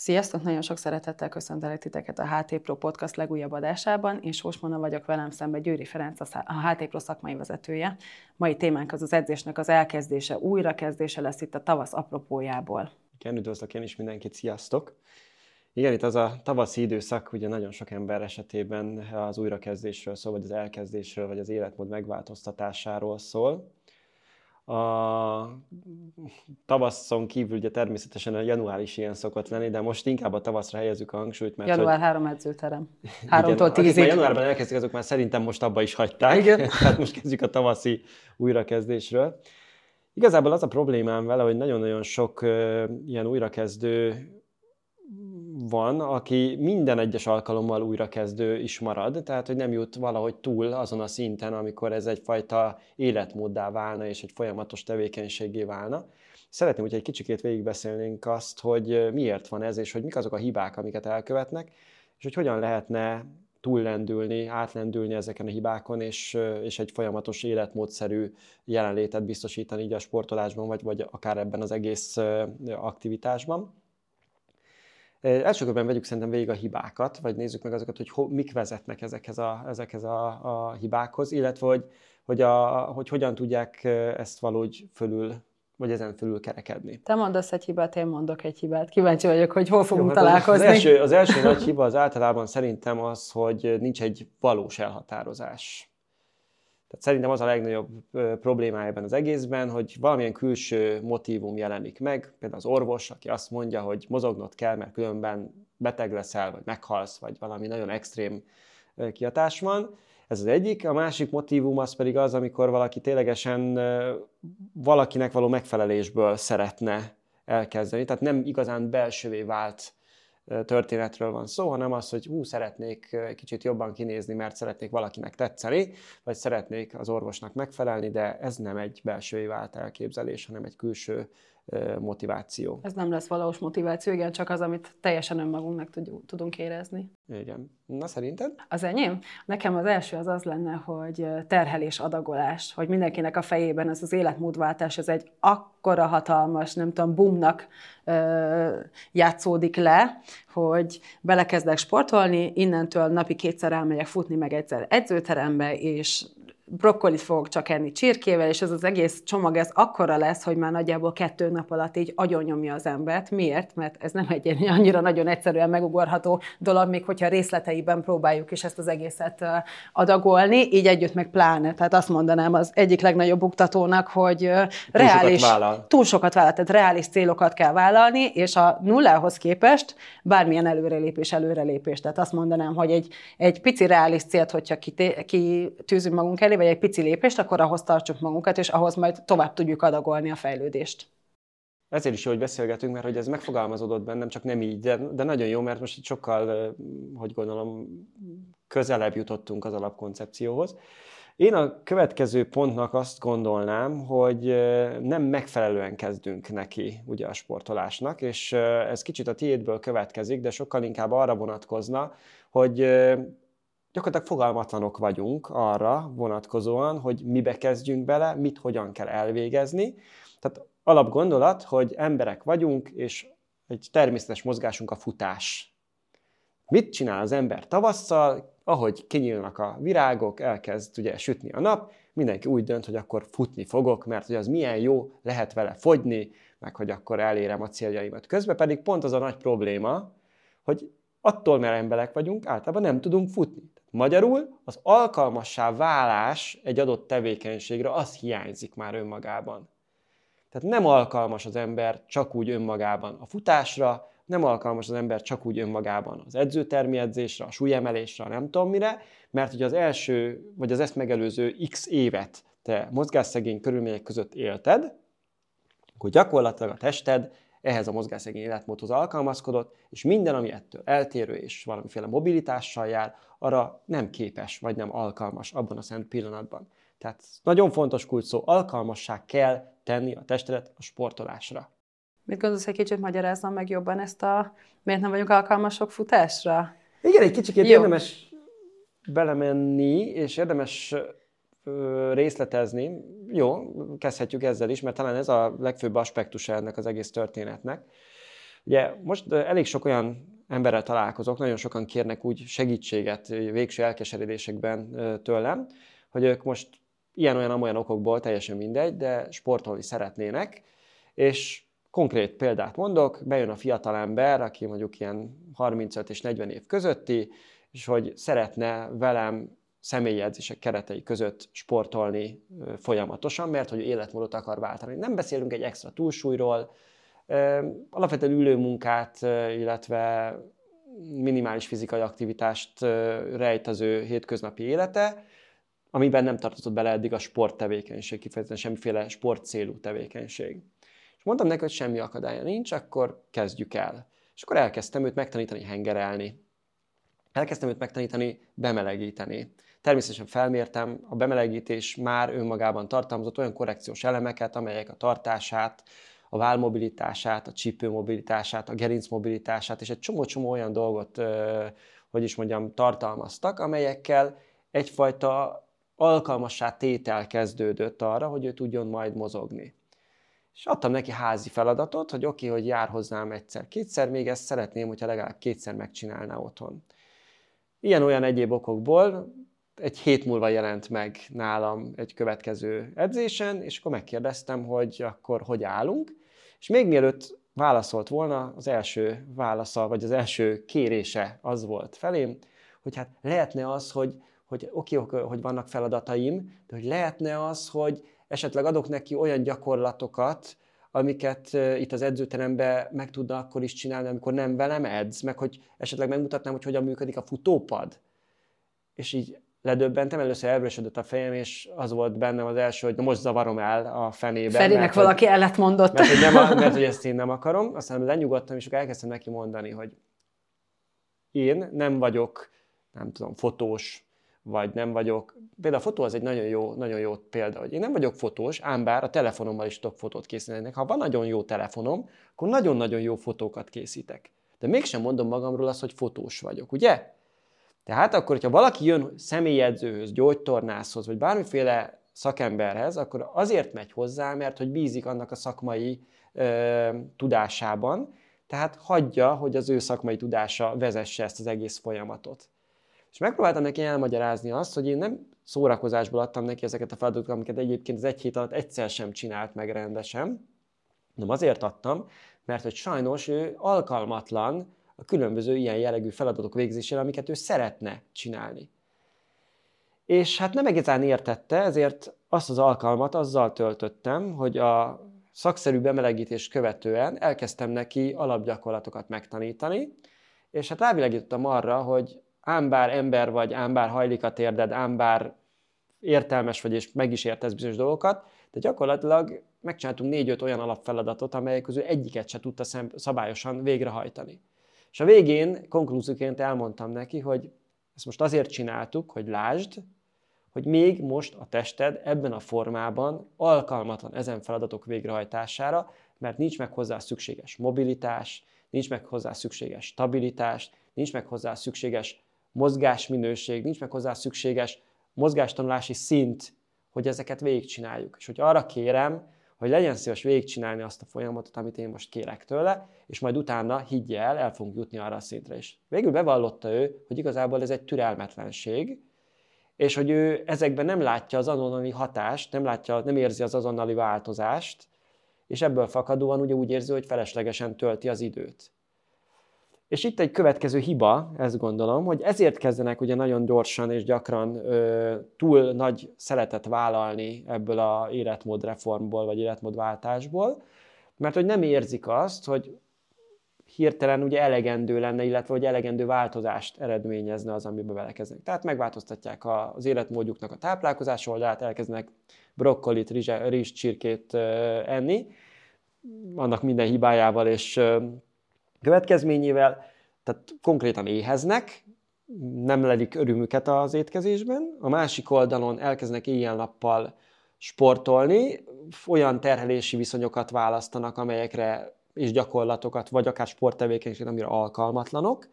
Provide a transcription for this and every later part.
Sziasztok! Nagyon sok szeretettel köszöntelek titeket a HT Pro Podcast legújabb adásában. Én Sósmona vagyok velem szembe Győri Ferenc, a HT Pro szakmai vezetője. Mai témánk az az edzésnek az elkezdése, újrakezdése lesz itt a tavasz apropójából. Igen, üdvözlök én is mindenkit, sziasztok! Igen, itt az a tavaszi időszak, ugye nagyon sok ember esetében az újrakezdésről szól, vagy az elkezdésről, vagy az életmód megváltoztatásáról szól. A tavaszon kívül ugye természetesen a január is ilyen szokott lenni, de most inkább a tavaszra helyezzük a hangsúlyt. Mert január hogy... három edzőterem. Háromtól tízig. januárban elkezdték, azok már szerintem most abba is hagyták. Igen. Tehát most kezdjük a tavaszi újrakezdésről. Igazából az a problémám vele, hogy nagyon-nagyon sok uh, ilyen újrakezdő van, aki minden egyes alkalommal újrakezdő is marad, tehát hogy nem jut valahogy túl azon a szinten, amikor ez egyfajta életmóddá válna és egy folyamatos tevékenységé válna. Szeretném, hogy egy kicsikét végigbeszélnénk azt, hogy miért van ez, és hogy mik azok a hibák, amiket elkövetnek, és hogy hogyan lehetne túllendülni, átlendülni ezeken a hibákon, és, és egy folyamatos életmódszerű jelenlétet biztosítani így a sportolásban, vagy, vagy akár ebben az egész aktivitásban. Első körben vegyük szerintem végig a hibákat, vagy nézzük meg azokat, hogy ho, mik vezetnek ezekhez a, ezekhez a, a hibákhoz, illetve hogy, hogy, a, hogy hogyan tudják ezt valahogy fölül vagy ezen fölül kerekedni. Te mondasz egy hibát, én mondok egy hibát. Kíváncsi vagyok, hogy hol fogunk Jó, hát találkozni. Az első, az első nagy hiba az általában szerintem az, hogy nincs egy valós elhatározás. Tehát szerintem az a legnagyobb problémája ebben az egészben, hogy valamilyen külső motivum jelenik meg, például az orvos, aki azt mondja, hogy mozognod kell, mert különben beteg leszel, vagy meghalsz, vagy valami nagyon extrém kiatás van. Ez az egyik. A másik motivum az pedig az, amikor valaki ténylegesen valakinek való megfelelésből szeretne elkezdeni, tehát nem igazán belsővé vált történetről van szó, hanem az, hogy hú, szeretnék kicsit jobban kinézni, mert szeretnék valakinek tetszeni, vagy szeretnék az orvosnak megfelelni, de ez nem egy belsői vált elképzelés, hanem egy külső motiváció. Ez nem lesz valós motiváció, igen, csak az, amit teljesen önmagunknak tudunk érezni. Igen. Na szerinted? Az enyém? Nekem az első az az lenne, hogy terhelés, adagolás, hogy mindenkinek a fejében ez az életmódváltás, ez egy akkora hatalmas, nem tudom, bumnak ö, játszódik le, hogy belekezdek sportolni, innentől napi kétszer elmegyek futni, meg egyszer edzőterembe, és brokkolit fogok csak enni csirkével, és ez az egész csomag ez akkora lesz, hogy már nagyjából kettő nap alatt így agyonnyomja az embert. Miért? Mert ez nem egy annyira nagyon egyszerűen megugorható dolog, még hogyha részleteiben próbáljuk is ezt az egészet adagolni, így együtt meg pláne. Tehát azt mondanám az egyik legnagyobb buktatónak, hogy reális, túl sokat vállal. túl sokat vállal, tehát reális célokat kell vállalni, és a nullához képest bármilyen előrelépés, előrelépés. Tehát azt mondanám, hogy egy, egy pici reális célt, hogyha kitűzünk magunk elé, vagy egy pici lépést, akkor ahhoz tartsuk magunkat, és ahhoz majd tovább tudjuk adagolni a fejlődést. Ezért is jó, hogy beszélgetünk, mert hogy ez megfogalmazódott bennem, csak nem így, de, de nagyon jó, mert most sokkal, hogy gondolom, közelebb jutottunk az alapkoncepcióhoz. Én a következő pontnak azt gondolnám, hogy nem megfelelően kezdünk neki ugye a sportolásnak, és ez kicsit a tiédből következik, de sokkal inkább arra vonatkozna, hogy gyakorlatilag fogalmatlanok vagyunk arra vonatkozóan, hogy mibe kezdjünk bele, mit hogyan kell elvégezni. Tehát alapgondolat, hogy emberek vagyunk, és egy természetes mozgásunk a futás. Mit csinál az ember tavasszal? Ahogy kinyílnak a virágok, elkezd ugye sütni a nap, mindenki úgy dönt, hogy akkor futni fogok, mert hogy az milyen jó, lehet vele fogyni, meg hogy akkor elérem a céljaimat. Közben pedig pont az a nagy probléma, hogy attól, mert emberek vagyunk, általában nem tudunk futni. Magyarul az alkalmassá válás egy adott tevékenységre az hiányzik már önmagában. Tehát nem alkalmas az ember csak úgy önmagában a futásra, nem alkalmas az ember csak úgy önmagában az edzőtermi edzésre, a súlyemelésre, nem tudom mire, mert hogy az első, vagy az ezt megelőző x évet te mozgásszegény körülmények között élted, akkor gyakorlatilag a tested ehhez a mozgásszegény életmódhoz alkalmazkodott, és minden, ami ettől eltérő és valamiféle mobilitással jár, arra nem képes, vagy nem alkalmas abban a szent pillanatban. Tehát nagyon fontos kulcs szó, alkalmasság kell tenni a testedet a sportolásra. Mit gondolsz, egy kicsit magyaráznom meg jobban ezt a, miért nem vagyunk alkalmasok futásra? Igen, egy kicsit érdemes belemenni, és érdemes részletezni. Jó, kezdhetjük ezzel is, mert talán ez a legfőbb aspektusa ennek az egész történetnek, Ugye most elég sok olyan emberrel találkozok, nagyon sokan kérnek úgy segítséget végső elkeseredésekben tőlem, hogy ők most ilyen-olyan-olyan okokból, teljesen mindegy, de sportolni szeretnének, és konkrét példát mondok, bejön a fiatalember, aki mondjuk ilyen 35 és 40 év közötti, és hogy szeretne velem személyi edzések keretei között sportolni folyamatosan, mert hogy életmódot akar váltani. Nem beszélünk egy extra túlsúlyról, alapvetően ülőmunkát, illetve minimális fizikai aktivitást rejt az ő hétköznapi élete, amiben nem tartozott bele eddig a sporttevékenység, kifejezetten semmiféle sportcélú tevékenység. És mondtam neki, hogy semmi akadálya nincs, akkor kezdjük el. És akkor elkezdtem őt megtanítani hengerelni. Elkezdtem őt megtanítani bemelegíteni. Természetesen felmértem, a bemelegítés már önmagában tartalmazott olyan korrekciós elemeket, amelyek a tartását, a válmobilitását, a csípőmobilitását, a gerincmobilitását, és egy csomó-csomó olyan dolgot, hogy is mondjam, tartalmaztak, amelyekkel egyfajta alkalmassá tétel kezdődött arra, hogy ő tudjon majd mozogni. És adtam neki házi feladatot, hogy oké, okay, hogy jár hozzám egyszer-kétszer, még ezt szeretném, hogyha legalább kétszer megcsinálná otthon. Ilyen-olyan egyéb okokból egy hét múlva jelent meg nálam egy következő edzésen, és akkor megkérdeztem, hogy akkor hogy állunk, és még mielőtt válaszolt volna, az első válasza, vagy az első kérése az volt felém, hogy hát lehetne az, hogy, hogy oké, okay, hogy vannak feladataim, de hogy lehetne az, hogy esetleg adok neki olyan gyakorlatokat, amiket itt az edzőteremben meg tudna akkor is csinálni, amikor nem velem edz, meg hogy esetleg megmutatnám, hogy hogyan működik a futópad. És így ledöbbentem, először elvörösödött a fejem, és az volt bennem az első, hogy most zavarom el a fenébe. Ferinek mert, valaki hogy, ellet mondott. Mert hogy, nem, mert hogy ezt én nem akarom. Aztán lenyugodtam, és akkor elkezdtem neki mondani, hogy én nem vagyok, nem tudom, fotós, vagy nem vagyok, például a fotó az egy nagyon jó, nagyon jó példa, hogy én nem vagyok fotós, ám bár a telefonommal is tudok fotót készíteni. Ha van nagyon jó telefonom, akkor nagyon-nagyon jó fotókat készítek. De mégsem mondom magamról azt, hogy fotós vagyok, ugye? Tehát akkor, hogyha valaki jön személyedzőhöz, gyógytornászhoz, vagy bármiféle szakemberhez, akkor azért megy hozzá, mert hogy bízik annak a szakmai ö, tudásában, tehát hagyja, hogy az ő szakmai tudása vezesse ezt az egész folyamatot. És megpróbáltam neki elmagyarázni azt, hogy én nem szórakozásból adtam neki ezeket a feladatokat, amiket egyébként az egy hét alatt egyszer sem csinált meg rendesen, hanem azért adtam, mert hogy sajnos ő alkalmatlan a különböző ilyen jellegű feladatok végzésére, amiket ő szeretne csinálni. És hát nem egészen értette, ezért azt az alkalmat azzal töltöttem, hogy a szakszerű bemelegítés követően elkezdtem neki alapgyakorlatokat megtanítani, és hát rávilágítottam arra, hogy ám bár ember vagy, ám bár hajlik a térded, ám bár értelmes vagy, és meg is értesz bizonyos dolgokat, de gyakorlatilag megcsináltunk négy-öt olyan alapfeladatot, amelyek közül egyiket se tudta szabályosan végrehajtani. És a végén konklúzióként elmondtam neki, hogy ezt most azért csináltuk, hogy lásd, hogy még most a tested ebben a formában alkalmatlan ezen feladatok végrehajtására, mert nincs meg hozzá szükséges mobilitás, nincs meg hozzá szükséges stabilitás, nincs meg hozzá szükséges mozgásminőség, nincs meg hozzá szükséges mozgástanulási szint, hogy ezeket végigcsináljuk. És hogy arra kérem, hogy legyen szíves végigcsinálni azt a folyamatot, amit én most kérek tőle, és majd utána higgye el, el fogunk jutni arra a szintre is. Végül bevallotta ő, hogy igazából ez egy türelmetlenség, és hogy ő ezekben nem látja az azonnali hatást, nem, látja, nem érzi az azonnali változást, és ebből fakadóan ugye úgy érzi, hogy feleslegesen tölti az időt. És itt egy következő hiba, ezt gondolom, hogy ezért kezdenek ugye nagyon gyorsan és gyakran ö, túl nagy szeretet vállalni ebből a életmódreformból vagy életmódváltásból, mert hogy nem érzik azt, hogy hirtelen ugye elegendő lenne, illetve hogy elegendő változást eredményezne az, amiben belekezdenek. Tehát megváltoztatják az életmódjuknak a táplálkozás oldalát, elkezdenek brokkolit, rizs, csirkét enni, annak minden hibájával és következményével, tehát konkrétan éheznek, nem lelik örömüket az étkezésben, a másik oldalon elkezdenek éjjel-nappal sportolni, olyan terhelési viszonyokat választanak, amelyekre és gyakorlatokat, vagy akár sporttevékenységet, amire alkalmatlanok.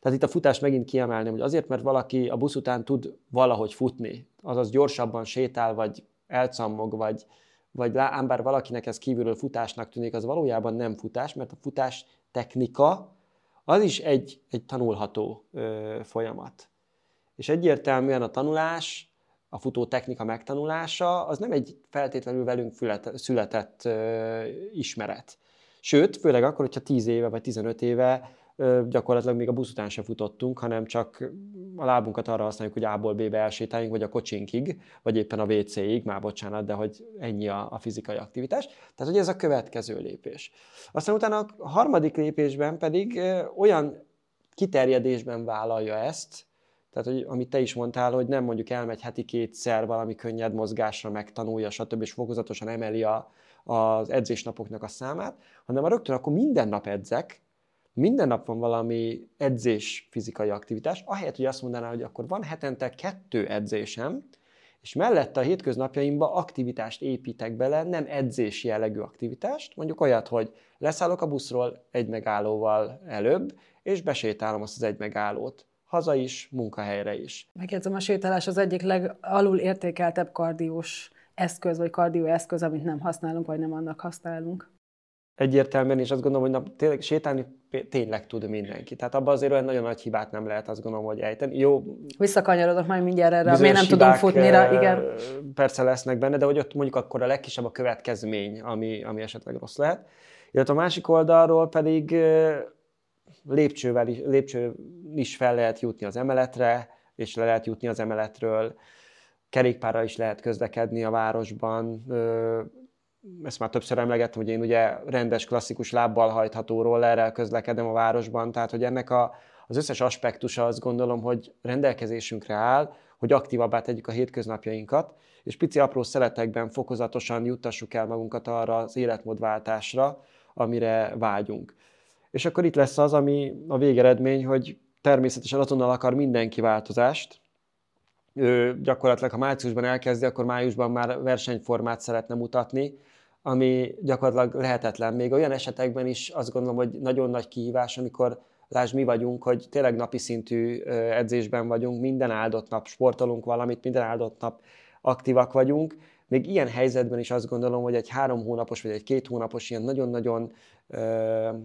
Tehát itt a futás megint kiemelném, hogy azért, mert valaki a busz után tud valahogy futni, azaz gyorsabban sétál, vagy elcammog, vagy, vagy ám bár valakinek ez kívülről futásnak tűnik, az valójában nem futás, mert a futás technika, az is egy, egy tanulható ö, folyamat. És egyértelműen a tanulás, a futó technika megtanulása, az nem egy feltétlenül velünk született ö, ismeret. Sőt, főleg akkor, hogyha 10 éve vagy 15 éve gyakorlatilag még a busz után se futottunk, hanem csak a lábunkat arra használjuk, hogy A-ból B-be elsétáljunk, vagy a kocsinkig, vagy éppen a WC-ig, már bocsánat, de hogy ennyi a, a fizikai aktivitás. Tehát, hogy ez a következő lépés. Aztán utána a harmadik lépésben pedig olyan kiterjedésben vállalja ezt, tehát, hogy amit te is mondtál, hogy nem mondjuk elmegy heti kétszer valami könnyed mozgásra, megtanulja, stb. és fokozatosan emeli a, az edzésnapoknak a számát, hanem a rögtön akkor minden nap edzek, minden nap van valami edzés, fizikai aktivitás, ahelyett, hogy azt mondaná, hogy akkor van hetente kettő edzésem, és mellette a hétköznapjaimba aktivitást építek bele, nem edzés jellegű aktivitást, mondjuk olyat, hogy leszállok a buszról egy megállóval előbb, és besétálom azt az egy megállót. Haza is, munkahelyre is. Megjegyzem, a sétálás az egyik legalul értékeltebb kardiós eszköz, vagy kardió eszköz, amit nem használunk, vagy nem annak használunk egyértelműen, és azt gondolom, hogy na, tényleg sétálni tényleg tud mindenki. Tehát abban azért olyan nagyon nagy hibát nem lehet azt gondolom, hogy ejteni. Jó, Visszakanyarodok majd mindjárt erre, miért nem tudom futni rá, igen. Persze lesznek benne, de hogy ott mondjuk akkor a legkisebb a következmény, ami, ami esetleg rossz lehet. Illetve a másik oldalról pedig lépcsővel is, lépcső is fel lehet jutni az emeletre, és le lehet jutni az emeletről, kerékpárra is lehet közlekedni a városban, ezt már többször emlegettem, hogy én ugye rendes, klasszikus lábbal hajtható rollerrel közlekedem a városban, tehát hogy ennek a, az összes aspektusa azt gondolom, hogy rendelkezésünkre áll, hogy aktívabbá tegyük a hétköznapjainkat, és pici apró szeletekben fokozatosan juttassuk el magunkat arra az életmódváltásra, amire vágyunk. És akkor itt lesz az, ami a végeredmény, hogy természetesen azonnal akar mindenki változást, ő gyakorlatilag, ha márciusban elkezdi, akkor májusban már versenyformát szeretne mutatni, ami gyakorlatilag lehetetlen. Még olyan esetekben is azt gondolom, hogy nagyon nagy kihívás, amikor lásd, mi vagyunk, hogy tényleg napi szintű edzésben vagyunk, minden áldott nap sportolunk valamit, minden áldott nap aktívak vagyunk. Még ilyen helyzetben is azt gondolom, hogy egy három hónapos vagy egy két hónapos ilyen nagyon-nagyon,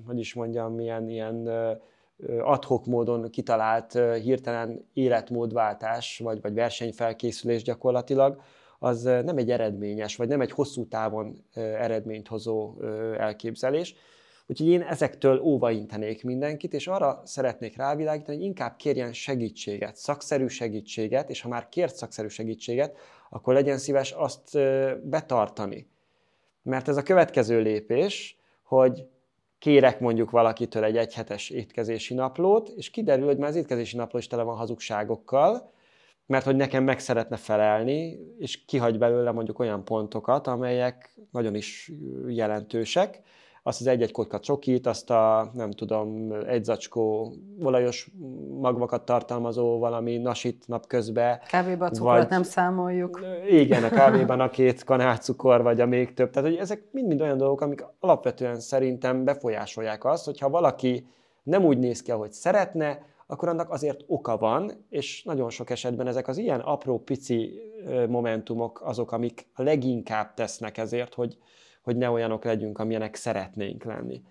hogy is mondjam, milyen ilyen adhok módon kitalált hirtelen életmódváltás, vagy, vagy versenyfelkészülés gyakorlatilag, az nem egy eredményes, vagy nem egy hosszú távon eredményt hozó elképzelés. Úgyhogy én ezektől óvaintenék mindenkit, és arra szeretnék rávilágítani, hogy inkább kérjen segítséget, szakszerű segítséget, és ha már kért szakszerű segítséget, akkor legyen szíves azt betartani. Mert ez a következő lépés, hogy kérek mondjuk valakitől egy egyhetes étkezési naplót, és kiderül, hogy már az étkezési napló is tele van hazugságokkal, mert hogy nekem meg szeretne felelni, és kihagy belőle mondjuk olyan pontokat, amelyek nagyon is jelentősek. Azt az egy-egy kotka csokit, azt a, nem tudom, egy zacskó olajos magvakat tartalmazó valami nasit napközben. Kávéban a cukrot vagy, nem számoljuk. Igen, a kávéban a két kanál cukor, vagy a még több. Tehát, hogy ezek mind-mind olyan dolgok, amik alapvetően szerintem befolyásolják azt, hogyha valaki nem úgy néz ki, ahogy szeretne, akkor annak azért oka van, és nagyon sok esetben ezek az ilyen apró, pici momentumok azok, amik leginkább tesznek ezért, hogy, hogy ne olyanok legyünk, amilyenek szeretnénk lenni.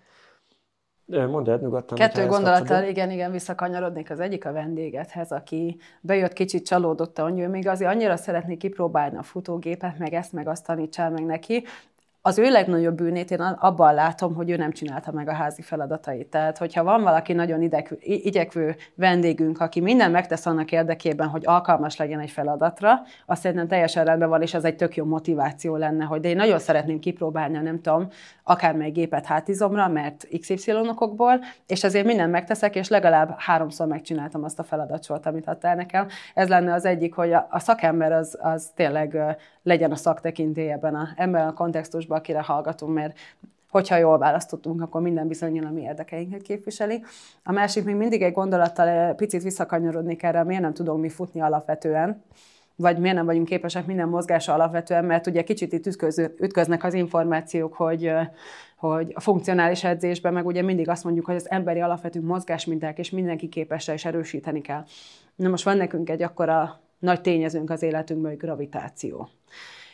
Mondd el, nyugodtan. Kettő gondolattal, igen, igen, visszakanyarodnék az egyik a vendégethez, aki bejött kicsit csalódott, hogy ő még azért annyira szeretné kipróbálni a futógépet, meg ezt, meg azt tanítsál meg neki, az ő legnagyobb bűnét én abban látom, hogy ő nem csinálta meg a házi feladatait. Tehát, hogyha van valaki nagyon idegvő, igyekvő vendégünk, aki minden megtesz annak érdekében, hogy alkalmas legyen egy feladatra, azt szerintem teljesen rendben van, és ez egy tök jó motiváció lenne, hogy de én nagyon szeretném kipróbálni, nem tudom, akármely gépet hátizomra, mert XY okokból, és ezért minden megteszek, és legalább háromszor megcsináltam azt a feladatsort, amit adtál nekem. Ez lenne az egyik, hogy a, a szakember az, az tényleg legyen a szaktekintély ebben a, ebben a kontextusban, akire hallgatunk, mert hogyha jól választottunk, akkor minden bizonyal a mi érdekeinket képviseli. A másik még mindig egy gondolattal picit visszakanyarodni erre, miért nem tudunk mi futni alapvetően, vagy miért nem vagyunk képesek minden mozgásra alapvetően, mert ugye kicsit itt ütköznek az információk, hogy, hogy a funkcionális edzésben meg ugye mindig azt mondjuk, hogy az emberi alapvető mozgásminták, és mindenki képesre és erősíteni kell. Na most van nekünk egy akkora nagy tényezőnk az életünkben, hogy gravitáció.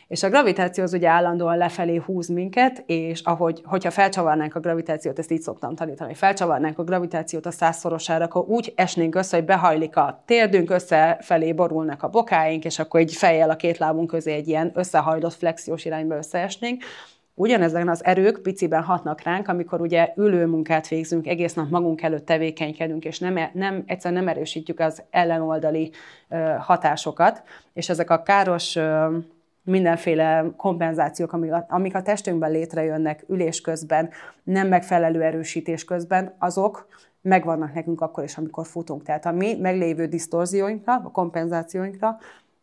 És a gravitáció az ugye állandóan lefelé húz minket, és ahogy, hogyha felcsavarnánk a gravitációt, ezt így szoktam tanítani, hogy felcsavarnánk a gravitációt a százszorosára, akkor úgy esnénk össze, hogy behajlik a térdünk, összefelé borulnak a bokáink, és akkor egy fejjel a két lábunk közé egy ilyen összehajlott flexiós irányba összeesnénk. Ugyanezen az erők piciben hatnak ránk, amikor ugye ülő munkát végzünk, egész nap magunk előtt tevékenykedünk, és nem, nem, egyszerűen nem erősítjük az ellenoldali ö, hatásokat, és ezek a káros ö, mindenféle kompenzációk, amik a, amik a testünkben létrejönnek ülés közben, nem megfelelő erősítés közben, azok megvannak nekünk akkor is, amikor futunk. Tehát a mi meglévő disztorzióinkra, a kompenzációinkra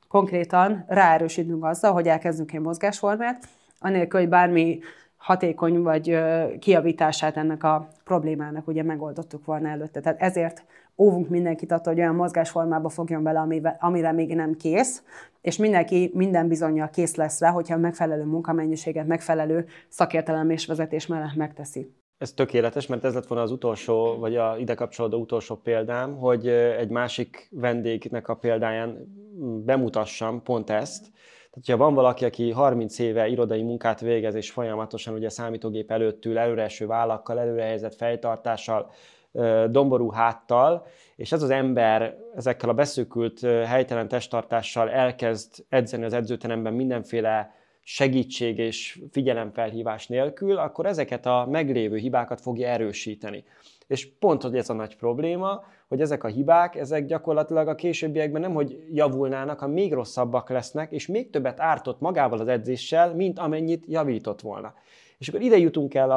konkrétan ráerősítünk azzal, hogy elkezdünk egy mozgásformát, anélkül, hogy bármi hatékony vagy kiavítását ennek a problémának ugye megoldottuk volna előtte. Tehát ezért óvunk mindenkit attól, hogy olyan mozgásformába fogjon bele, amire még nem kész, és mindenki minden bizonyal kész lesz rá, hogyha megfelelő munkamennyiséget, megfelelő szakértelem és vezetés mellett megteszi. Ez tökéletes, mert ez lett volna az utolsó, vagy a ide kapcsolódó utolsó példám, hogy egy másik vendégnek a példáján bemutassam pont ezt, tehát, ha van valaki, aki 30 éve irodai munkát végez, és folyamatosan ugye számítógép előtt ül, előreeső vállakkal, előrehelyezett fejtartással, domború háttal, és ez az ember ezekkel a beszűkült helytelen testtartással elkezd edzeni az edzőteremben mindenféle segítség és figyelemfelhívás nélkül, akkor ezeket a meglévő hibákat fogja erősíteni. És pont, hogy ez a nagy probléma, hogy ezek a hibák, ezek gyakorlatilag a későbbiekben nem, hogy javulnának, hanem még rosszabbak lesznek, és még többet ártott magával az edzéssel, mint amennyit javított volna. És akkor ide jutunk el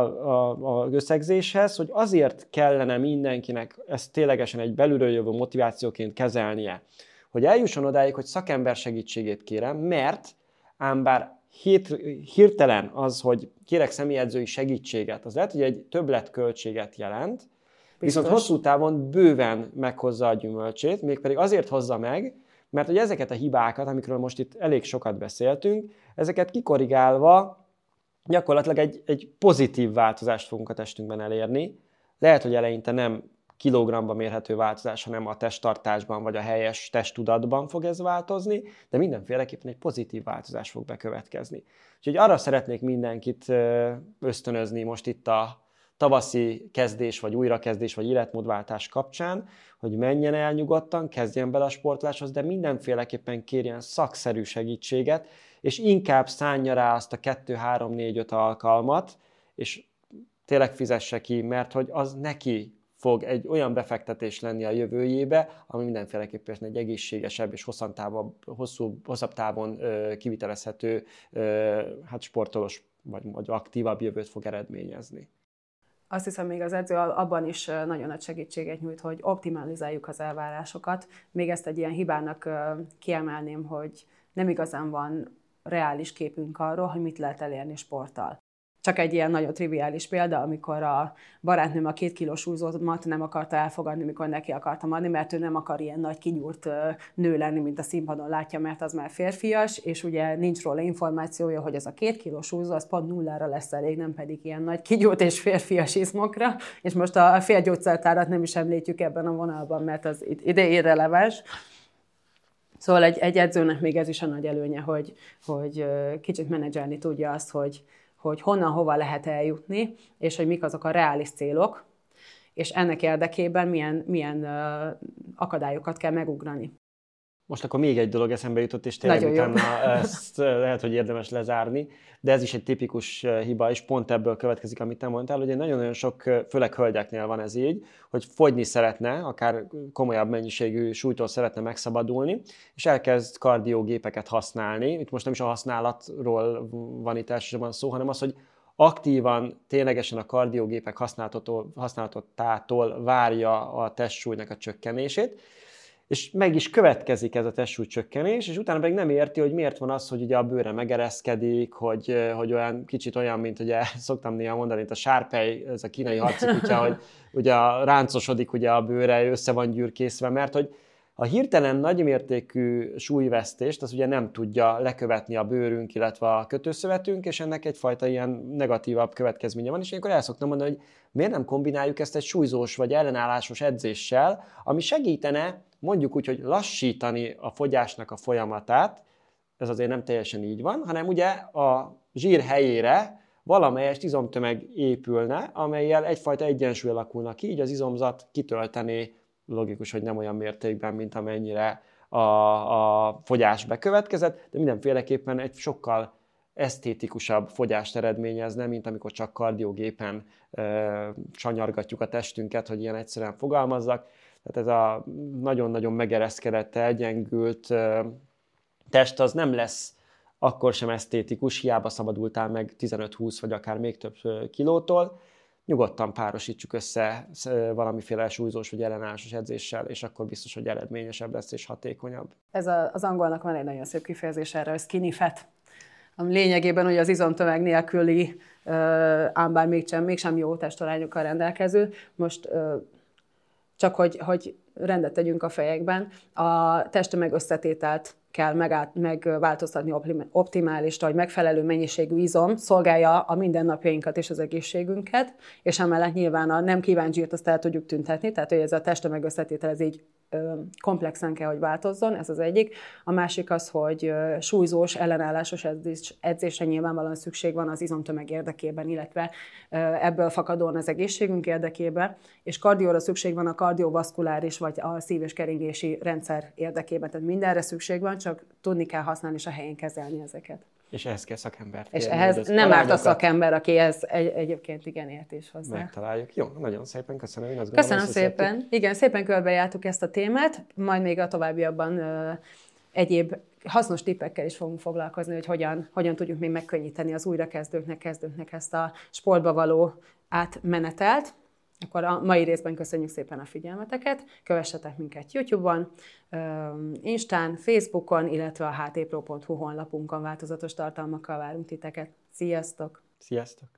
az összegzéshez, hogy azért kellene mindenkinek ezt ténylegesen egy belülről jövő motivációként kezelnie, hogy eljusson odáig, hogy szakember segítségét kérem, mert ám bár hirtelen az, hogy kérek személyedzői segítséget, az lehet, hogy egy többletköltséget jelent, Biztos. Viszont hosszú távon bőven meghozza a gyümölcsét, mégpedig azért hozza meg, mert hogy ezeket a hibákat, amikről most itt elég sokat beszéltünk, ezeket kikorrigálva gyakorlatilag egy, egy pozitív változást fogunk a testünkben elérni. Lehet, hogy eleinte nem kilogramba mérhető változás, hanem a testtartásban vagy a helyes testtudatban fog ez változni, de mindenféleképpen egy pozitív változás fog bekövetkezni. Úgyhogy arra szeretnék mindenkit ösztönözni most itt a tavaszi kezdés, vagy újrakezdés, vagy életmódváltás kapcsán, hogy menjen el nyugodtan, kezdjen bele a sportláshoz, de mindenféleképpen kérjen szakszerű segítséget, és inkább szánja rá azt a 2-3-4-5 alkalmat, és tényleg fizesse ki, mert hogy az neki fog egy olyan befektetés lenni a jövőjébe, ami mindenféleképpen egy egészségesebb és hosszú, hosszabb távon ö, kivitelezhető ö, hát sportolós vagy, vagy aktívabb jövőt fog eredményezni azt hiszem még az edző abban is nagyon nagy segítséget nyújt, hogy optimalizáljuk az elvárásokat. Még ezt egy ilyen hibának kiemelném, hogy nem igazán van reális képünk arról, hogy mit lehet elérni sporttal. Csak egy ilyen nagyon triviális példa, amikor a barátnőm a két kilós súlyzómat nem akarta elfogadni, mikor neki akartam adni, mert ő nem akar ilyen nagy kinyúrt nő lenni, mint a színpadon látja, mert az már férfias, és ugye nincs róla információja, hogy ez a két kilós súlyzó, az pont nullára lesz elég, nem pedig ilyen nagy kinyúrt és férfias izmokra, és most a félgyógyszertárat nem is említjük ebben a vonalban, mert az ide irreleváns. Szóval egy, egy edzőnek még ez is a nagy előnye, hogy, hogy kicsit menedzselni tudja azt, hogy, hogy honnan, hova lehet eljutni, és hogy mik azok a reális célok, és ennek érdekében milyen, milyen akadályokat kell megugrani. Most akkor még egy dolog eszembe jutott, és tényleg Nagyon utána jó. ezt lehet, hogy érdemes lezárni, de ez is egy tipikus hiba, és pont ebből következik, amit te mondtál, hogy nagyon-nagyon sok, főleg hölgyeknél van ez így, hogy fogyni szeretne, akár komolyabb mennyiségű súlytól szeretne megszabadulni, és elkezd kardiógépeket használni. Itt most nem is a használatról van itt elsősorban szó, hanem az, hogy aktívan, ténylegesen a kardiógépek használatától várja a testsúlynak a csökkenését, és meg is következik ez a testsúlycsökkenés, és utána pedig nem érti, hogy miért van az, hogy ugye a bőre megereszkedik, hogy, hogy olyan kicsit olyan, mint ugye szoktam néha mondani, mint a sárpej, ez a kínai harci kutya, hogy ugye ráncosodik ugye a bőre, össze van gyűrkészve, mert hogy a hirtelen nagymértékű súlyvesztést az ugye nem tudja lekövetni a bőrünk, illetve a kötőszövetünk, és ennek egyfajta ilyen negatívabb következménye van, és ilyenkor el szoktam mondani, hogy miért nem kombináljuk ezt egy súlyzós vagy ellenállásos edzéssel, ami segítene mondjuk úgy, hogy lassítani a fogyásnak a folyamatát, ez azért nem teljesen így van, hanem ugye a zsír helyére valamelyest izomtömeg épülne, amelyel egyfajta egyensúly alakulna ki, így az izomzat kitöltené, logikus, hogy nem olyan mértékben, mint amennyire a, a fogyás bekövetkezett, de mindenféleképpen egy sokkal esztétikusabb fogyást eredményezne, mint amikor csak kardiogépen e, csanyargatjuk a testünket, hogy ilyen egyszerűen fogalmazzak. Tehát ez a nagyon-nagyon megereszkedett, elgyengült test az nem lesz akkor sem esztétikus, hiába szabadultál meg 15-20 vagy akár még több kilótól, nyugodtan párosítsuk össze valamiféle súlyzós vagy ellenállásos edzéssel, és akkor biztos, hogy eredményesebb lesz és hatékonyabb. Ez a, az angolnak van egy nagyon szép kifejezés erre, hogy skinny fat, ami lényegében hogy az izomtömeg nélküli, ám bár mégsem, mégsem jó testalányokkal rendelkező. Most csak hogy, hogy rendet tegyünk a fejekben, a testtömeg összetételt kell megát, megváltoztatni optimális, hogy megfelelő mennyiségű izom szolgálja a mindennapjainkat és az egészségünket, és emellett nyilván a nem kívánt azt el tudjuk tüntetni, tehát hogy ez a testtömeg összetétel ez így komplexen kell, hogy változzon, ez az egyik. A másik az, hogy súlyzós, ellenállásos edzés, edzésre nyilvánvalóan szükség van az izomtömeg érdekében, illetve ebből fakadóan az egészségünk érdekében, és kardióra szükség van a kardiovaszkuláris vagy a szív- és keringési rendszer érdekében. Tehát mindenre szükség van, csak tudni kell használni és a helyén kezelni ezeket. És ehhez kell szakembert. És ehhez nem árt a szakember, aki ez egy, egyébként igen ért is hozzá. Megtaláljuk. Jó, nagyon szépen köszönöm. Én azt köszönöm gondolom, szépen. Igen, szépen körbejártuk ezt a témát, majd még a továbbiakban ö, egyéb hasznos tippekkel is fogunk foglalkozni, hogy hogyan, hogyan tudjuk még megkönnyíteni az újrakezdőknek, kezdőknek ezt a sportba való átmenetelt. Akkor a mai részben köszönjük szépen a figyelmeteket, kövessetek minket YouTube-on, Instán, Facebookon, illetve a htpro.hu honlapunkon változatos tartalmakkal várunk titeket. Sziasztok! Sziasztok!